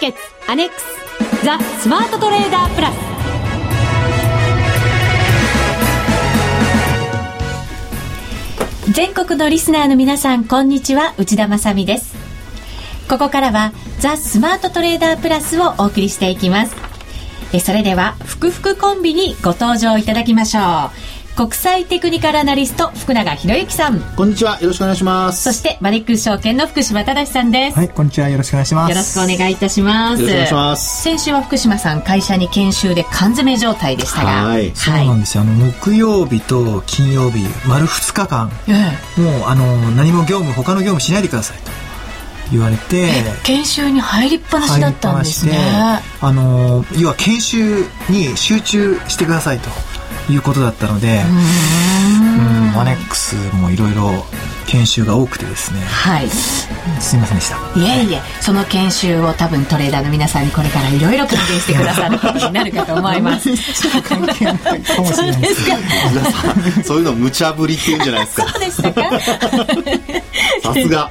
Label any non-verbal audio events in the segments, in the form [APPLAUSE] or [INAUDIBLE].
決アネックスザ・スマートトレーダープラス。全国のリスナーの皆さんこんにちは。内田まさです。ここからはザ・スマートトレーダープラスをお送りしていきます。えそれでは福福コンビにご登場いただきましょう。国際テクニカルアナリスト福永博之さん。こんにちは。よろしくお願いします。そしてマネックス証券の福島正さんです。はいこんにちは。よろしくお願いします。よろしくお願いいたします。よろしくお願いします。先週は福島さん会社に研修で缶詰状態でしたが。はい、そうなんですよ。あの木曜日と金曜日丸2日間、ええ、もうあの何も業務他の業務しないでくださいと。言われて研修に入りっぱなしだったんですね。あの要は研修に集中してくださいということだったのでうん。マネックスもいろいろ研修が多くてですね。はい。すみませんでした。いえいえその研修を多分トレーダーの皆さんにこれからいろいろ還元してくださることになるかと思います。関係ないかもしれないですか。そういうの無茶ぶりっていうんじゃないですか。そうでしたか？[LAUGHS] さすが、[LAUGHS] は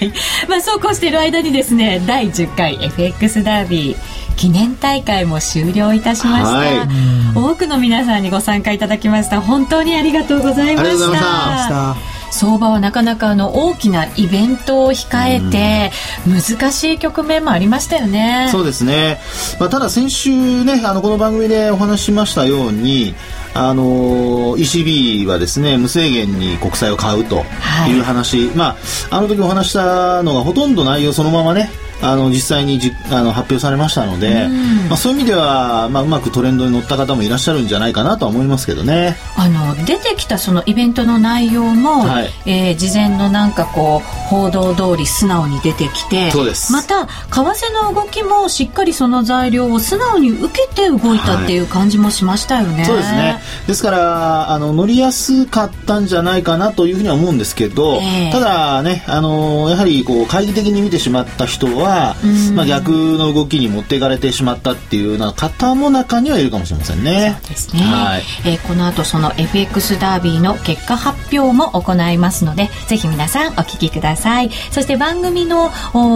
い、まあそうこうしている間にですね第10回 FX ダービー記念大会も終了いたしました、はい、多くの皆さんにご参加いただきました。本当にありがとうございました。相場はなかなかあの大きなイベントを控えて難しい局面もありましたよね。そうですね。まあ、ただ先週ねあのこの番組でお話ししましたように。あの ECB はですね無制限に国債を買うという話、はい、まああの時お話したのがほとんど内容そのままねあの実際にじあの発表されましたので、まあ、そういう意味では、まあ、うまくトレンドに乗った方もいらっしゃるんじゃないかなとは思いますけどね。あの出てきたそのイベントの内容も、はい、えー、事前のなんかこう報道通り素直に出てきてまた為替の動きもしっかりその材料を素直に受けて動いたっていう感じもしましたよね、はい、そうですね。ですからあの乗りやすかったんじゃないかなというふうには思うんですけど、えー、ただねあのやはりこう懐疑的に見てしまった人はは、まあ、逆の動きに持っていかれてしまったっていうような方も中にはいるかもしれませんね。そうですね、はい、えー、この後その FX ダービーの結果発表も行いますのでぜひ皆さんお聞きください。そして番組の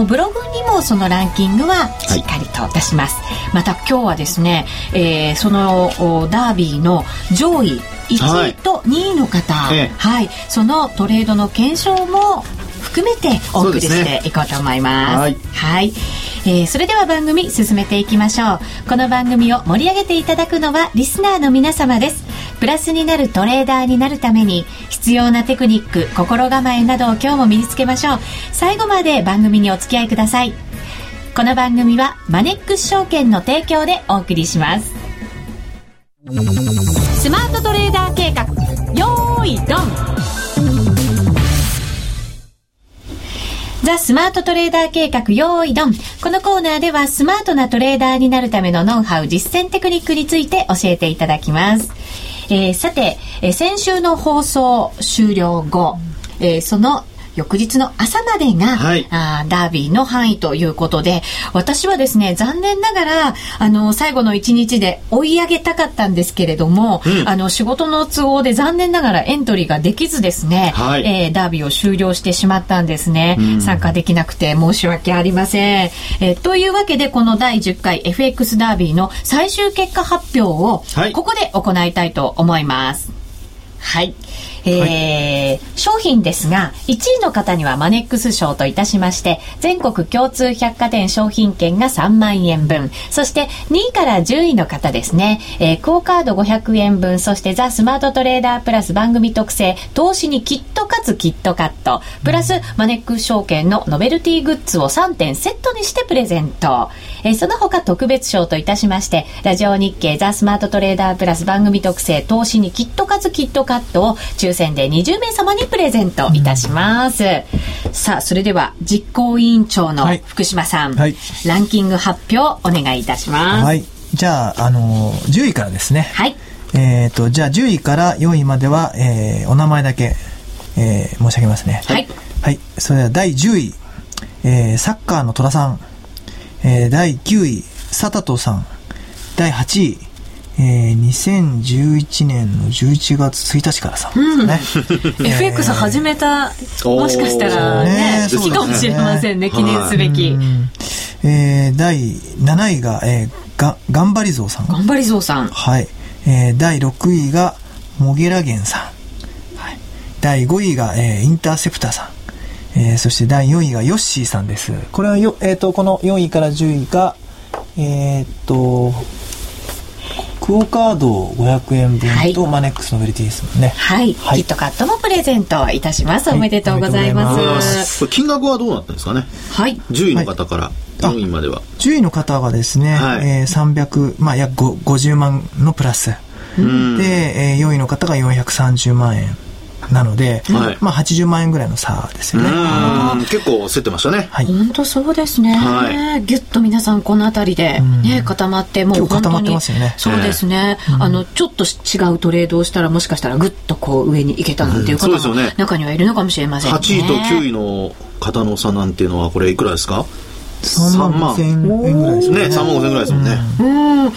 ブログにもそのランキングはしっかりと出します、はい、また今日はですね、えー、そのダービーの上位1位と2位の方、はい、はい、そのトレードの検証も含めてお送りしていこうと思います。はい、はい、えー、それでは番組進めていきましょう。この番組を盛り上げていただくのはリスナーの皆様です。プラスになるトレーダーになるために必要なテクニック、心構えなどを今日も身につけましょう。最後まで番組にお付き合いください。この番組はマネックス証券の提供でお送りします。スマートトレーダー計画、よーいドンザ・スマートトレーダー計画用意ドン。このコーナーではスマートなトレーダーになるためのノウハウ、実践テクニックについて教えていただきます。えー、さて、えー、先週の放送終了後、えー、その翌日の朝までが、はい、あダービーの範囲ということで私はですね残念ながらあの最後の1日で追い上げたかったんですけれども、うん、あの仕事の都合で残念ながらエントリーができずですね、はい、えー、ダービーを終了してしまったんですね、うん、参加できなくて申し訳ありません、えー、というわけでこの第10回 FX ダービーの最終結果発表をここで行いたいと思います、はい。えー、商品ですが、1位の方にはマネックス賞といたしまして、全国共通百貨店商品券が3万円分、そして2位から10位の方ですね、えー、クオカード500円分、そしてザ・スマートトレーダープラス番組特製、投資にキットかつキットカット、プラスマネックス証券のノベルティグッズを3点セットにしてプレゼント。えー、その他特別賞といたしまして、ラジオ日経ザ・スマートトレーダープラス番組特製、投資にキットかつキットカットを抽選で20名様にプレゼントいたします。うん、さあ、それでは実行委員長の福島さん、はい、ランキング発表お願いいたします。はい。じゃあ、あのー、10位からですね。はい。えっ、ー、と、じゃあ10位から4位までは、えー、お名前だけ、えー、申し上げますね。はい。はい。それでは第10位、えー、サッカーの虎さん。えー、第9位、サタトさん。第8位、えー、2011年の11月1日からさ、ね。うん、FX [LAUGHS] 始めた、もしかしたらね、日かもしれませんね、記念すべき。えー、第7位が、えー、が、頑張りぞうさん。頑張りぞうさん。はい。えー、第6位が、モゲラゲンさん。はい。第5位が、えー、インターセプターさん。えー、そして第4位がヨッシーさんです。これはよ、えっ、ー、と、この4位から10位が、えっ、ー、と、クオカード500円分と、はい、マネックスノベリティですもんね。はい。はい、キットカットもプレゼントいたします。おめでとうございます。これ金額はどうなったんですかね？はい。10位の方から。4位までは10位の方がですね、はい、えー、300、まあ、約50万のプラス、で、えー、4位の方が430万円なので、はい、まあ80万円ぐらいの差ですよね。結構競ってましたね。はい。本当そうですね。はい、ぎゅっと皆さんこの辺りでね、固まって、もう固まってますよね。そうですね。あの、ちょっと違うトレードをしたらもしかしたらぐっとこう上に行けたなんていう方も中にはいるのかもしれませんね。8位と9位の方の差なんていうのはこれいくらですか？3万5千円ぐらいですね。3万5千円ぐらいですもんね。うん。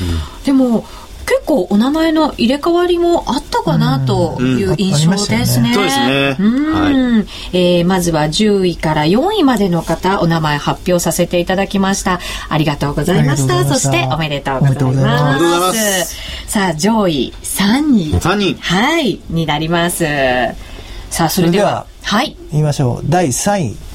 でも、結構お名前の入れ替わりもあったかなという印象ですね。そうですね。うん、えー、まずは10位から4位までの方、お名前発表させていただきました。ありがとうございました。そしておめでとうございます。ますさあ、上位3位。3位。はい、になります。さあ、それでは、はい。言いましょう。第3位。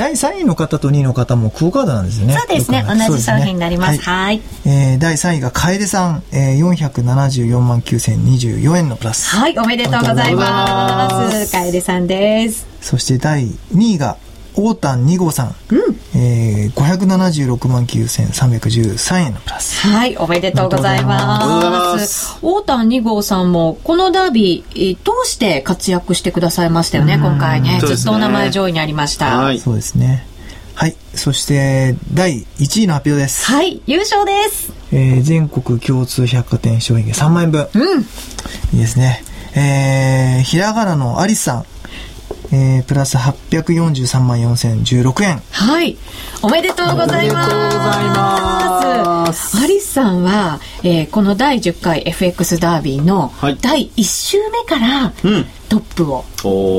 第3位の方と2位の方もクオカードなんですよね。そうですね。同じ商品になります。はい。えー、第3位が楓さん、えー、474万9024円のプラス。はい、おめでとうございます。楓さんです。そして第2位がオータン2号さん、うんえー、576万9313円のプラス。はい、おめでとうございます。オータン2号さんも、このダービー、通して活躍してくださいましたよね、今回ね。ずっとお名前上位にありました。はい、そうですね。はい。そして、第1位の発表です。はい、優勝です。えー、全国共通百貨店商品券3万円分。うん。いいですね。えー、ひらがなのアリスさん。えー、プラス843万4016円。はい。おめでとうございます。おめでとうございます。アリスさんは、えー、この第10回 FX ダービーの第1週目からトップを、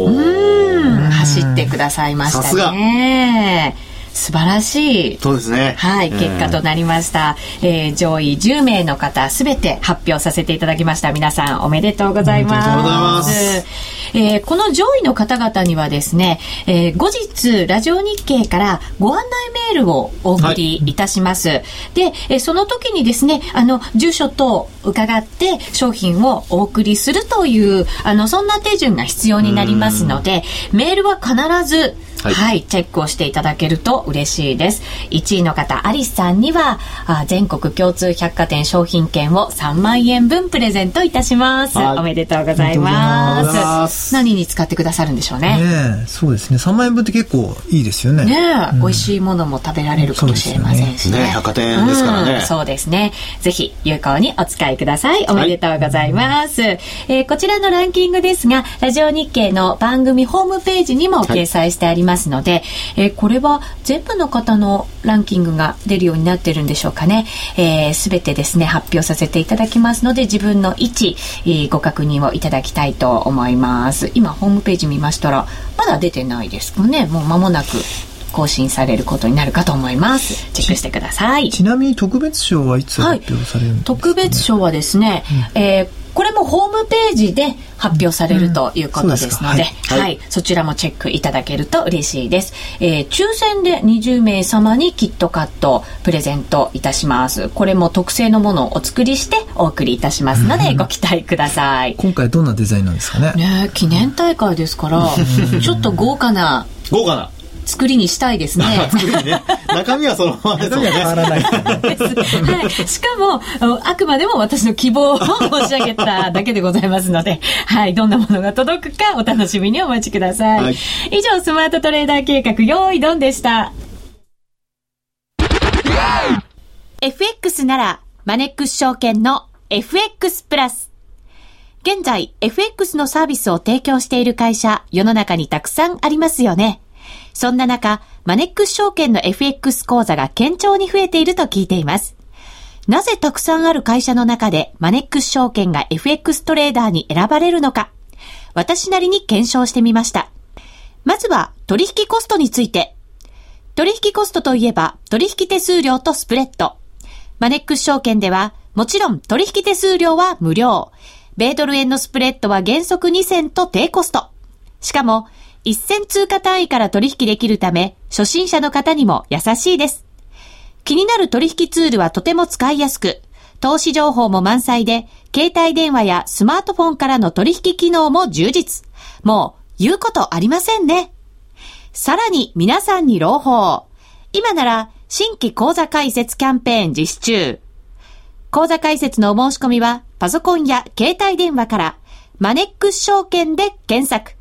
うん、走ってくださいましたね。素晴らしい。そうですね。はい、結果となりました。えー、上位10名の方、すべて発表させていただきました。皆さん、おめでとうございます。ありがとうございます。えー、この上位の方々にはですね、えー、後日、ラジオ日経からご案内メールをお送りいたします。はい、で、えー、その時にですね、あの、住所等伺って商品をお送りするという、あの、そんな手順が必要になりますので、メールは必ず、はい、はい、チェックをしていただけると嬉しいです。1位の方、アリスさんには、あ全国共通百貨店商品券を3万円分プレゼントいたします。はい、おめでとうございます。何に使ってくださるんでしょうね。ねそうですね。3万円分って結構いいですよね。ね、うん、美味しいものも食べられるかもしれませんしね。ね百貨店ですからね、うん、そうですね。ぜひ有効にお使いください。おめでとうございます。はい、えー、こちらのランキングですが、ラジオ日経の番組ホームページにも掲載してありますので、はいえー、これは全部の方のランキングが出るようになってるんでしょうかね。す、べ、てですね、発表させていただきますので、自分の位置、えー、ご確認をいただきたいと思います。今、ホームページ見ましたら、まだ出てないですかね。もう間もなく更新されることになるかと思います。チェックしてください。ちなみに特別賞はいつ発表されるんですか、ね？はい、特別賞はですね、うん、えーこれもホームページで発表されるということですので、はい、はい、そちらもチェックいただけると嬉しいです。えー、抽選で20名様にキットカットプレゼントいたします。これも特製のものをお作りしてお送りいたしますので、ご期待ください。今回どんなデザインなんですかね。ね記念大会ですから、ちょっと豪華な。豪華な作りにしたいですね。[LAUGHS] ね中身はそのままですね。変わらない。はい。しかも、あくまでも私の希望を申し上げただけでございますので、はい。どんなものが届くかお楽しみにお待ちください。はい、以上、スマートトレーダー計画、用意ドンでした。FX なら、マネックス証券の FX プラス。現在、FX のサービスを提供している会社、世の中にたくさんありますよね。そんな中、マネックス証券の FX 講座が堅調に増えていると聞いています。なぜたくさんある会社の中でマネックス証券が FX トレーダーに選ばれるのか、私なりに検証してみました。まずは取引コストについて。取引コストといえば取引手数料とスプレッド。マネックス証券ではもちろん取引手数料は無料。米ドル円のスプレッドは原則2銭と低コスト。しかも、1銭通貨単位から取引できるため、初心者の方にも優しいです。気になる取引ツールはとても使いやすく、投資情報も満載で、携帯電話やスマートフォンからの取引機能も充実。もう、言うことありませんね。さらに皆さんに朗報。今なら、新規講座開設キャンペーン実施中。講座開設のお申し込みは、パソコンや携帯電話から、マネックス証券で検索。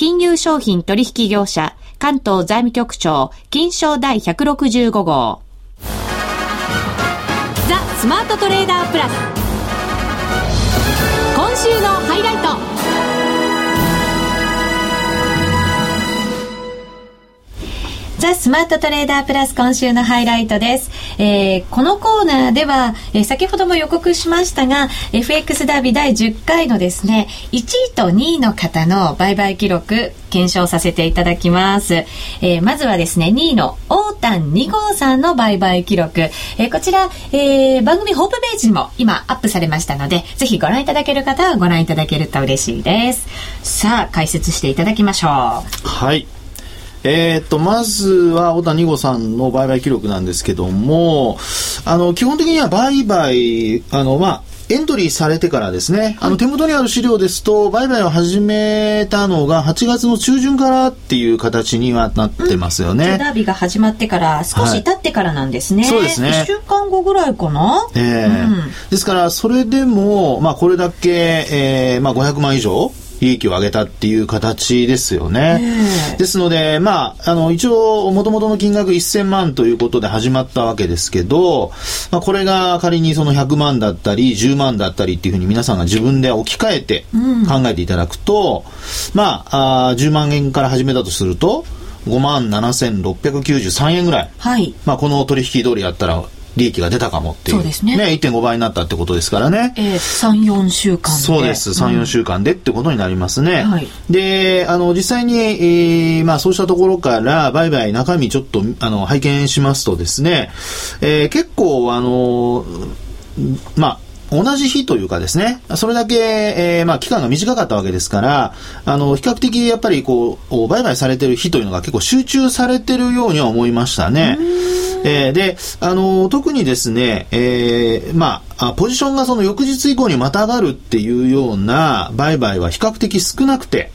金融商品取引業者、関東財務局長、金賞第165号。ザ・スマートトレーダープラス。今週のハイライトザ・スマートトレーダープラス今週のハイライトです。えー、このコーナーでは、えー、先ほども予告しましたが、FX ダービー第10回のですね、1位と2位の方の売買記録、検証させていただきます。えー、まずはですね、2位のオータン2号さんの売買記録。えー、こちら、えー、番組ホームページにも今アップされましたので、ぜひご覧いただける方はご覧いただけると嬉しいです。さあ、解説していただきましょう。はい。えー、っと、まずは、小田二号さんの売買記録なんですけども、あの、基本的には売買、あの、まあ、エントリーされてからですね、あの手元にある資料ですと、売買を始めたのが8月の中旬からっていう形にはなってますよね。うん、ダービーが始まってから少し経ってからなんですね。はい、そうですね。1週間後ぐらいかな。ええーうん、ですから、それでも、まあ、これだけ、えー、まあ、500万以上、利益を上げたっていう形ですよね。ですので、まあ、あの、一応、もともとの金額1000万ということで始まったわけですけど、まあ、これが仮にその100万だったり、10万だったりっていうふうに皆さんが自分で置き換えて考えていただくと、うん、まああ、10万円から始めたとすると、5万7693円ぐらい。はい。まあ、この取引通りやったら、利益が出たかもっていう。そうですね。ね、1.5倍になったってことですからね。えー、3、4週間で。そうです。3、4週間でってことになりますね。はい。で、あの、実際に、えー、まあ、そうしたところから、売買中身ちょっと、あの、拝見しますとですね、えー、結構、あの、まあ、同じ日というかですね、それだけ、えー、まあ、期間が短かったわけですから、あの、比較的やっぱりこう、売買されてる日というのが結構集中されてるようには思いましたね。えー、で、あの、特にですね、えー、まあ、ポジションがその翌日以降にまたがるっていうような売買は比較的少なくて、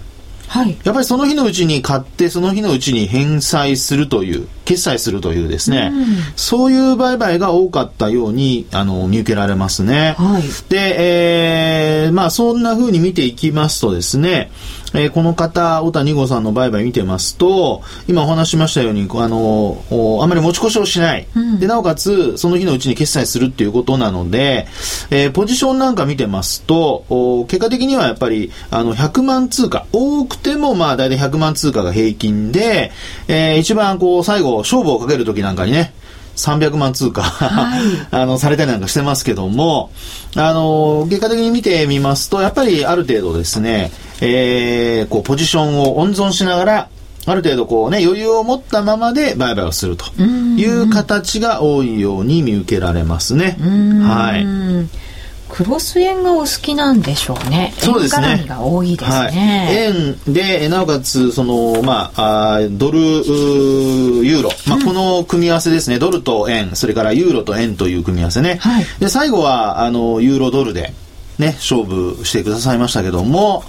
はい、やっぱりその日のうちに買ってその日のうちに返済するという決済するというですね、うん、そういう売買が多かったようにあの見受けられますね。はい、で、えー、まあそんな風に見ていきますとですね、えー、この方、小田二号さんの売買見てますと、今お話しましたように、あの、あまり持ち越しをしない。うん、で、なおかつ、その日のうちに決済するっていうことなので、えー、ポジションなんか見てますと、結果的にはやっぱり、あの、100万通貨、多くても、まあ、大体100万通貨が平均で、えー、一番こう、最後、勝負をかけるときなんかにね、300万通貨はい、[LAUGHS] あの、されたりなんかしてますけども、あの、結果的に見てみますと、やっぱりある程度ですね、えー、こう、ポジションを温存しながら、ある程度こうね、余裕を持ったままで売買をするという形が多いように見受けられますね。はい。クロス円がお好きなんでしょうね。そうですね。円が多いですね。はい、円で、なおかつ、その、まあ、あドル、ユーロ。まあ、この組み合わせですね。ドルと円、それからユーロと円という組み合わせね。はい、で、最後は、あの、ユーロドルで、ね、勝負してくださいましたけども、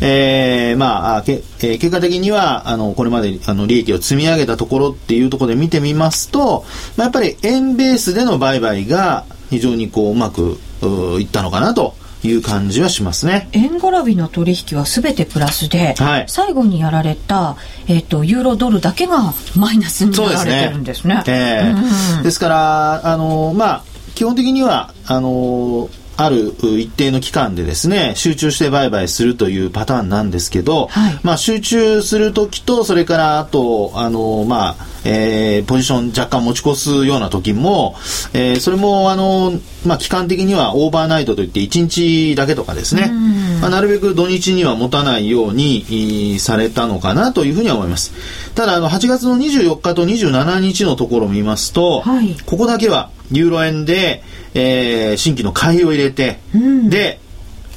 えー、まあ、けえー、結果的には、あの、これまで、あの、利益を積み上げたところっていうところで見てみますと、まあ、やっぱり円ベースでの売買が非常にこう、うまくいったのかなという感じはしますね。円絡みの取引はすべてプラスで、はい、最後にやられた、えっ、ー、と、ユーロドルだけがマイナスになられてるんですね。ですから、あの、まあ、基本的には、あのある一定の期間でですね、集中して売買するというパターンなんですけど、はい、まあ集中するときと、それからあと、あの、まあ、えー、ポジション若干持ち越すような時も、えー、それもあの、まあ、期間的にはオーバーナイトといって1日だけとかですね、まあ、なるべく土日には持たないようにされたのかなというふうには思います。ただ、あの、8月の24日と27日のところを見ますと、はい、ここだけはユーロ円で、えー、新規の買いを入れて、うん、で、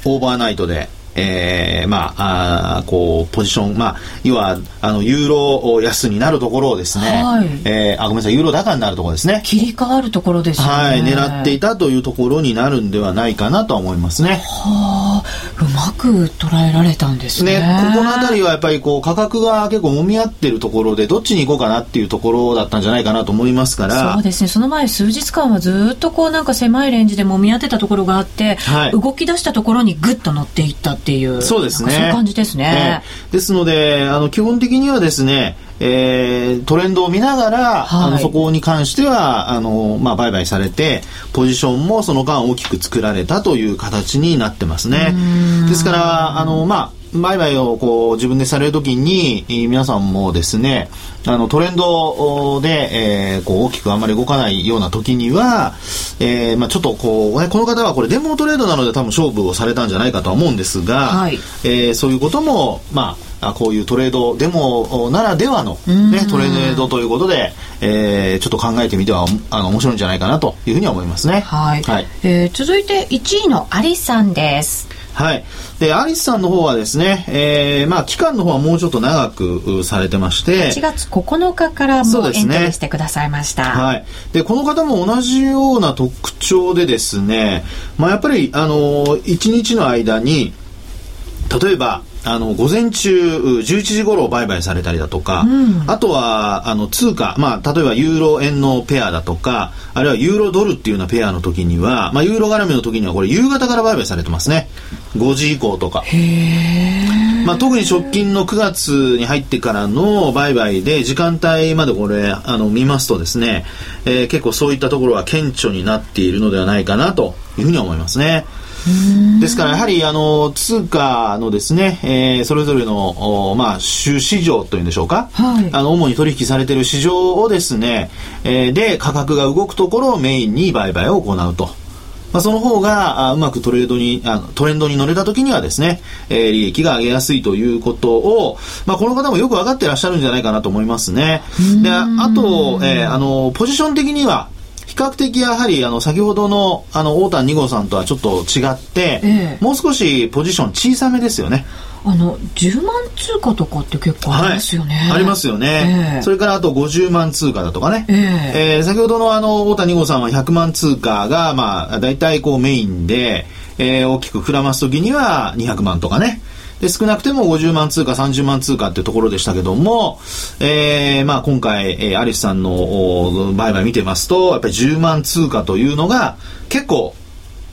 オーバーナイトで、えー、まあ、あこう、ポジション、まあ、要は、あの、ユーロ安になるところをですね、はい、えー、あ、ごめんなさい、ユーロ高になるところですね。切り替わるところですね。はい、狙っていたというところになるんではないかなと思いますね。はあ、うまく捉えられたんですね。ね、ここのあたりはやっぱりこう、価格が結構揉み合ってるところで、どっちに行こうかなっていうところだったんじゃないかなと思いますから。そうですね、その前数日間はずっとこう、なんか狭いレンジで揉み合ってたところがあって、はい、動き出したところにぐっと乗っていったっていう。そうですね。そういう感じですね。えー、ですので、あの、基本的にはですね、えー、トレンドを見ながら、はい、あのそこに関してはあの、まあ、売買されてポジションもその間大きく作られたという形になってますね。ですからあの、まあ売買をこう自分でされるときに、皆さんもですね、あのトレンドで、えー、こう大きくあまり動かないような時には、えー、まあちょっとこう、ね、この方はこれデモトレードなので多分勝負をされたんじゃないかとは思うんですが、はい、えー、そういうことも、まあ、こういうトレードデモならではの、ね、トレードということで、えー、ちょっと考えてみてはあの面白いんじゃないかなというふうには思いますね。はい。はい、えー、続いて1位のアリさんです。はい。で、アリスさんの方はですね、えー、まあ、期間の方はもうちょっと長くされてまして。8月9日からもうエントリーしてくださいました。はい。で、この方も同じような特徴でですね、まあ、やっぱり、あの、1日の間に、例えば、あの午前中11時頃売買されたりだとか、うん、あとはあの通貨、まあ、例えばユーロ円のペアだとかあるいはユーロドルっていうようなペアの時には、まあ、ユーロ絡みの時にはこれ夕方から売買されてますね5時以降とか。まあ、特に直近の9月に入ってからの売買で時間帯までこれあの見ますとですね、えー、結構そういったところは顕著になっているのではないかなというふうに思いますね。ですからやはりあの通貨のですね、えー、それぞれのまあ主市場というんでしょうか、はい、あの主に取引されている市場をですね、えー、で価格が動くところをメインに売買を行うと。まあ、その方があうまくトレードにあトレンドに乗れた時にはですね、えー、利益が上げやすいということを、まあ、この方もよく分かってらっしゃるんじゃないかなと思いますね。であと、えー、あのポジション的には比較的やはりあの先ほどのあの大谷2号さんとはちょっと違って、えもう少しポジション小さめですよね。あの10万通貨とかって結構ありますよね。はい、ありますよね、えー、それからあと50万通貨だとかね。えー、えー、先ほどのあの大谷2号さんは100万通貨がまあ大体こうメインで、えー、大きく膨らます時には200万とかね。で少なくても50万通貨、30万通貨ってところでしたけども、えー、まあ今回、えー、アリスさんの売買見てますと、やっぱり10万通貨というのが結構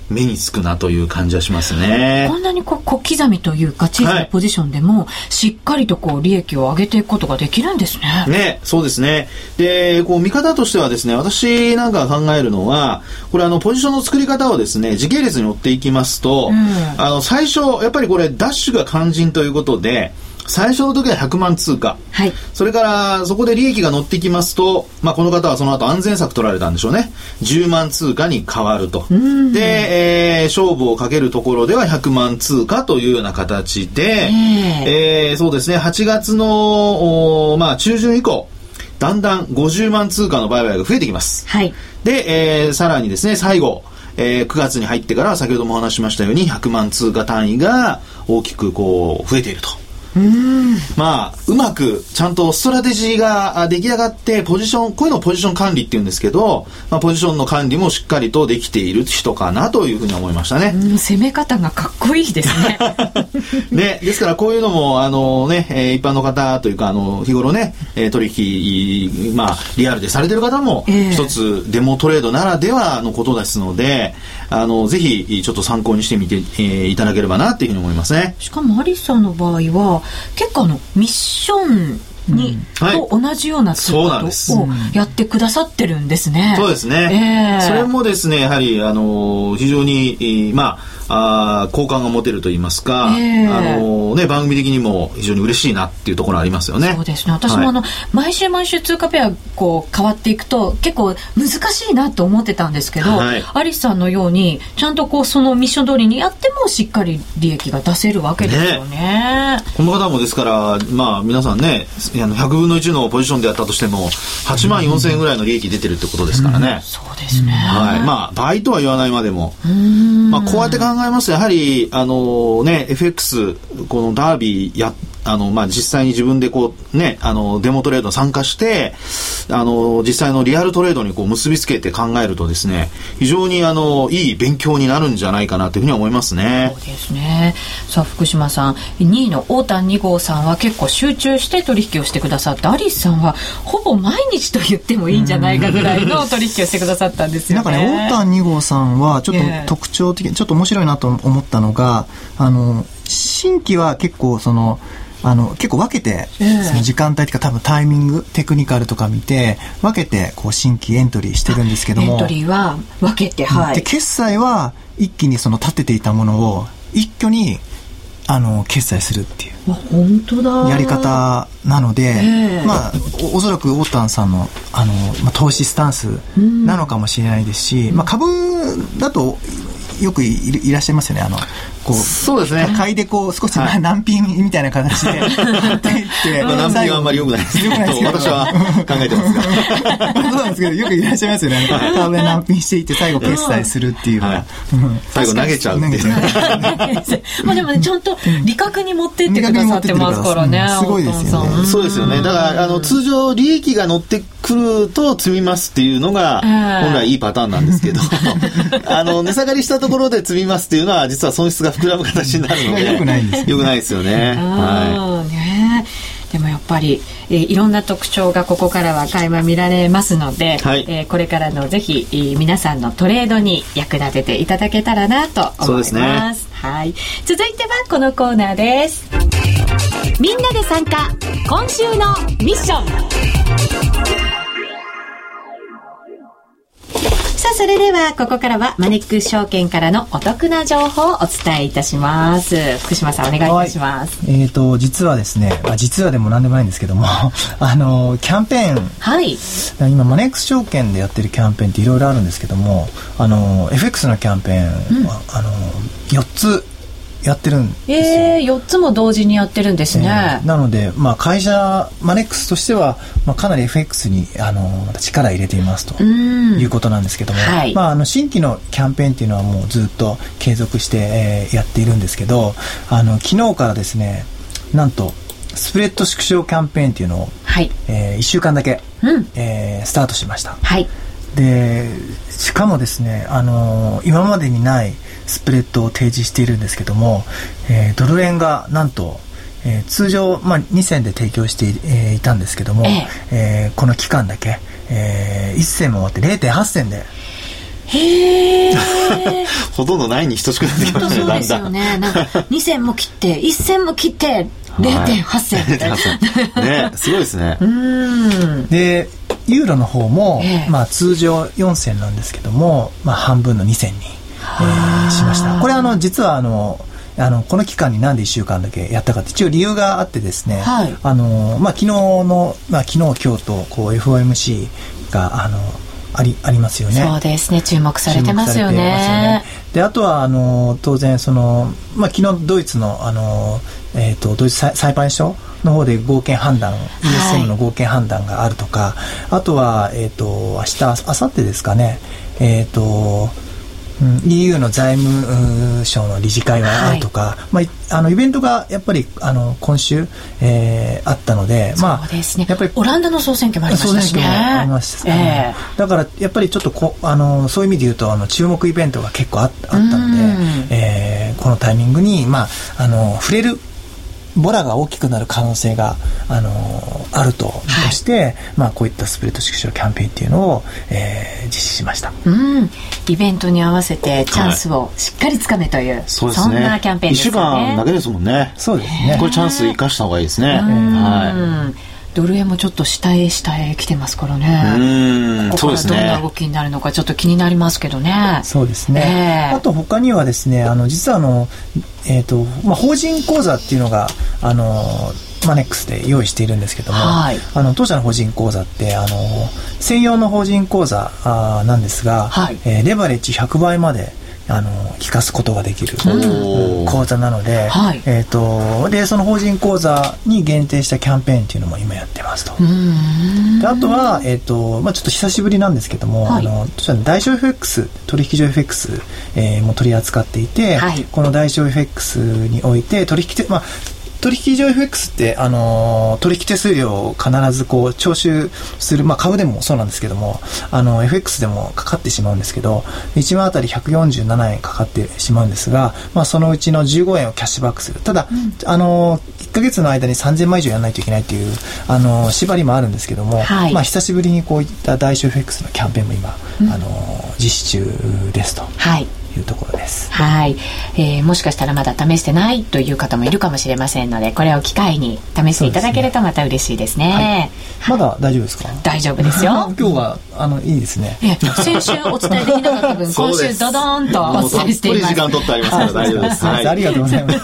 目につくなという感じはしますね。こんなにこう小刻みというか小さなポジションでも、しっかりとこう利益を上げていくことができるんですね。ね、そうですね。で、こう見方としてはですね、私なんか考えるのは、これあのポジションの作り方をですね、時系列に追っていきますと、うん、あの最初やっぱりこれダッシュが肝心ということで。最初の時は100万通貨、はい、それからそこで利益が乗ってきますと、まあ、この方はその後安全策取られたんでしょうね。10万通貨に変わると。で、えー、勝負をかけるところでは100万通貨というような形で、えー、えー、そうですね。8月の、まあ、中旬以降だんだん50万通貨の売買が増えてきます、はい、で、えー、さらにですね最後えー、9月に入ってから先ほどもお話しましたように100万通貨単位が大きくこう増えていると。まあ、うまく、ちゃんとストラテジーが出来上がって、ポジション、こういうのをポジション管理って言うんですけど、まあ、ポジションの管理もしっかりとできている人かなというふうに思いましたね。攻め方がかっこいいですね。[LAUGHS] ね、ですからこういうのも、あのね、え一般の方というか、あの、日頃ね、え取引、まあ、リアルでされてる方も、一つデモトレードならではのことですので、あの、ぜひ、ちょっと参考にしてみて、えー、いただければなっていうふうに思いますね。しかも、アリスさんの場合は、結構あの、ミッションに、うんはい、と同じようなそうなんですをやってくださってるんですね。そうですね。えー、それもですね、やはり、あの、非常に、まあ、あ好感が持てると言いますか、えー、あのね、番組的にも非常に嬉しいなっていうところありますよね。そうですね。私もあの、はい、毎週毎週通貨ペアこう変わっていくと結構難しいなと思ってたんですけど、はい、アリスさんのようにちゃんとこうそのミッション通りにやってもしっかり利益が出せるわけですよね。ねこの方もですから、まあ皆さんね、あの100分の1のポジションでやったとしても、8万4千円ぐらいの利益出てるってことですからね。うんうん、そうですね。はい。まあ倍とは言わないまでも、まあこうやって考えますとやはりあのね、FX、このダービーやって、あの、まあ、実際に自分でこう、ね、あの、デモトレード参加して、あの、実際のリアルトレードにこう結びつけて考えるとですね、非常にあの、いい勉強になるんじゃないかなというふうに思いますね。そうですね。さあ、福島さん、2位の大田2号さんは結構集中して取引をしてくださって、アリスさんはほぼ毎日と言ってもいいんじゃないかぐらいの取引をしてくださったんですよね。なんかね、大田2号さんはちょっと特徴的、えー、ちょっと面白いなと思ったのが、あの、新規は結構その、あの結構分けて、その時間帯というか多分タイミングテクニカルとか見て分けてこう新規エントリーしてるんですけども。エントリーは分けてはい。で決済は一気にその立てていたものを一挙にあの決済するっていう本当だ。やり方なので、えー、まあおおそらくオータンさんのあの、まあ、投資スタンスなのかもしれないですし、うん、まあ、株だとよくいらっしゃいますよね。あのこうそうですね。買いでこう少し難品みたいな形で [LAUGHS] 買っていって。難品はあんまりよくない。ですけど私は考えてますがそうなんですけどよくいらっしゃいますよね。株で難品していって最後決済するっていうのが、最後投げちゃうっていう。まあでもねちゃんと利確に持ってってくださってますからねすごいですよねそうですよね。だからあの通常利益が乗ってくると積みますっていうのが本来いいパターンなんですけど。[LAUGHS] あの値下がりしたところで積みますっていうのは実は損失が膨らむ形になるのでよくないんですよくないですよね。はいねでもやっぱり、えー、いろんな特徴がここからは垣間見られますので、はい、えー、これからのぜひ、えー、皆さんのトレードに役立てていただけたらなと思います。ね、はい。続いてはこのコーナーです。みんなで参加今週のミッションさあ、それでは、ここからは、マネックス証券からのお得な情報をお伝えいたします。福島さん、お願いいたします。はい、えっ、ー、と、実はですね、まあ、実はでも何でもないんですけども、[LAUGHS] あの、キャンペーン。はい。今、マネックス証券でやってるキャンペーンっていろいろあるんですけども、あの、FX のキャンペーンは、うん、あの、4つやってるんですよ。えー、4つも同時にやってるんですね。えー、なので、まあ、会社、マネックスとしては、まあ、かなり FX にあの力入れていますということなんですけども、はい、まあ、あの新規のキャンペーンっていうのはもうずっと継続して、えー、やっているんですけど、あの昨日からですね、なんと、スプレッド縮小キャンペーンっていうのを、はいえー、1週間だけ、うんえー、スタートしました。はい、でしかもですね、あのー、今までにないスプレッドを提示しているんですけども、えー、ドル円がなんと、えー、通常、まあ、2銭で提供してい,、えー、いたんですけども、ええ。えー、この期間だけ、えー、1銭も終わって0.8銭で。へえ [LAUGHS] ほとんどないに等しくなってきましたねそうですよね。なんか2銭も切って1銭も切って0.8銭、[LAUGHS] はい、ねすごいですね。[LAUGHS] でユーロの方も、えー、まあ、通常4銭なんですけども、まあ、半分の2銭にえー、しました。これあの実はあのあのこの期間になんで1週間だけやったかって一応理由があってですね、はい、あのまあ、昨日の、まあ、昨日今日とこう FOMC があのありありますよね。そうですね。注目されてますよね。よね。であとはあの当然そのまあ昨日ドイツのあのえっ、ー、とドイツ裁判所の方で合憲判断、ESM の合憲判断があるとか、あとはえっ、ー、と明日明後日ですかね。えっ、ー、とうん、EU の財務省の理事会があるとか、はい、まあ、あのイベントがやっぱりあの今週、えー、あったので、まあ、ね、やっぱりオランダの総選挙もありましたしね。ありました、ね、えー、だからやっぱりちょっとこあのそういう意味で言うとあの注目イベントが結構ああったので、えー、このタイミングに、まあ、あの触れるボラが大きくなる可能性が、あのー、あるとして、はい、まあ、こういったスプレッド縮小キャンペーンっていうのを、えー、実施しました、うん、イベントに合わせてチャンスをしっかりつかめという、はい、そそんなキャンペーンですね。1週間だけですもんね。そうですね。これチャンス生かした方がいいですね、はいドル円もちょっと下へ下へ来てますからね。ここからどんな動きになるのかちょっと気になりますけどね。そうですね。えー、あと他にはですね、あの実はあのえっ、ー、とまあ法人口座っていうのがあのマネックスで用意しているんですけども、はい、あの当社の法人口座ってあの専用の法人口座あなんですが、はい、えー、レバレッジ100倍まであの聞かすことができる講座なので、はい、えーと、でその法人口座に限定したキャンペーンっていうのも今やってますと。であとは、えーとまあ、ちょっと久しぶりなんですけども、はい、あの大小 FX 取引所 FX、えー、も取り扱っていて、はい、この大小 FX において取引まあ取引所 FX って、あのー、取引手数料を必ずこう徴収する、まあ、株でもそうなんですけども、あの、FX でもかかってしまうんですけど、1万あたり147円かかってしまうんですが、まあ、そのうちの15円をキャッシュバックする。ただ、うん、あのー、1ヶ月の間に3000万以上やらないといけないという、あのー、縛りもあるんですけども、はい、まあ、久しぶりにこういった大小 FX のキャンペーンも今、うん、あの実施中ですと。はいいうところです。はい、えー、もしかしたらまだ試してないという方もいるかもしれませんので、これを機会に試していただけるとまた嬉しいですね。すねはい、まだ大丈夫ですか？大丈夫ですよ。[LAUGHS] 今日はあのいいですね。先週お伝えできなかった分、[LAUGHS] 今週ドドーンとお伝えしています。時間取ってありますから大丈夫です。はい、ありがとうございます。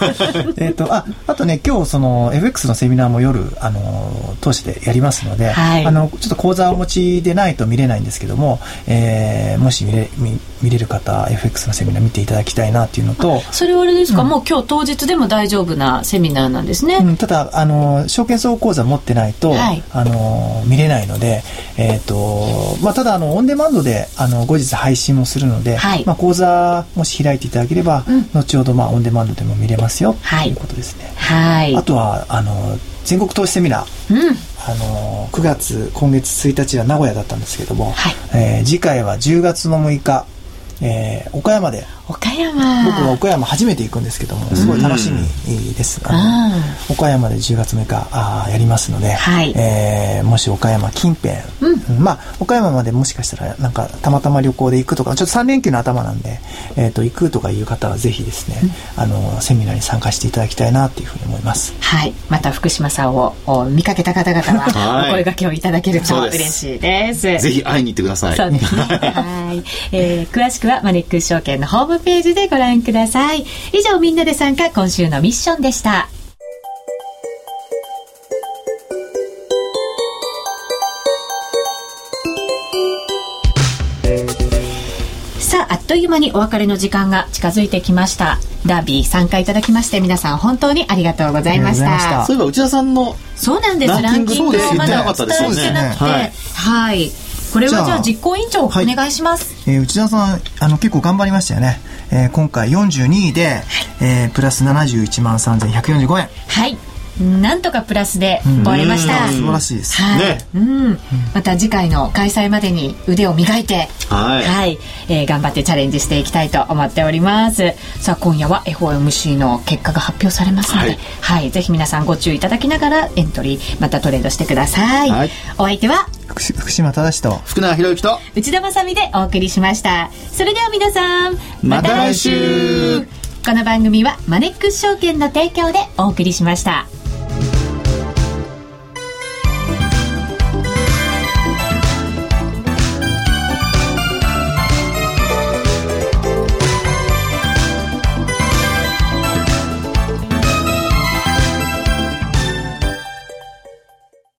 [LAUGHS] えっとああとね今日その FX のセミナーも夜あの通してやりますので、はい、あのちょっと講座をお持ちでないと見れないんですけども、えー、もし見れ見見れる方 FX のセミナー見ていただきたいなっていうのとそれはあれですか、うん、もう今日当日でも大丈夫なセミナーなんですね、うん、ただあの証券総合講座持ってないと、はい、あの見れないので、えーとまあ、ただあのオンデマンドであの後日配信もするので、はい、まあ、講座もし開いていただければ、うん、後ほど、まあ、オンデマンドでも見れますよ、はい、ということですね、はい、あとはあの全国投資セミナー、うん、あの9月今月1日は名古屋だったんですけども、はい。えー、次回は10月の6日えー、岡山で岡山。僕は岡山初めて行くんですけどもすごい楽しみです、うん、岡山で10月6日あやりますので、はい、えー、もし岡山近辺、うん、まあ岡山までもしかしたらなんかたまたま旅行で行くとかちょっと3連休の頭なんで、えーと、行くとかいう方はぜひですね、うん、あのセミナーに参加していただきたいなというふうに思います。はい。また福島さんを見かけた方々は [LAUGHS] お声掛けをいただけると嬉しいです。ぜひ会いに行ってください。[LAUGHS] はい、えー、詳しくはマネックス証券のホームページでご覧ください。以上みんなで参加今週のミッションでした。さあ、あっという間にお別れの時間が近づいてきました。ダービー参加いただきまして皆さん本当にありがとうございました。そういえば内田さんのそうなんです。ランキングをまだお伝えしてなくて、はい、はいこれはじゃあ実行委員長お願いします、はい、えー、内田さんあの結構頑張りましたよね、えー、今回42位で、はい、えー、プラス71万3145円はいなんとかプラスで終わりました。素晴らしいです。はい。ね、うん。また次回の開催までに腕を磨いて、はい。はい、えー、頑張ってチャレンジしていきたいと思っております。さあ、今夜は FOMC の結果が発表されますので、はい、はい、ぜひ皆さんご注意いただきながらエントリー、またトレードしてください。はい。お相手は、福島正と、福永博之と、内田まさみでお送りしました。それでは皆さん、また来週この番組はマネックス証券の提供でお送りしました。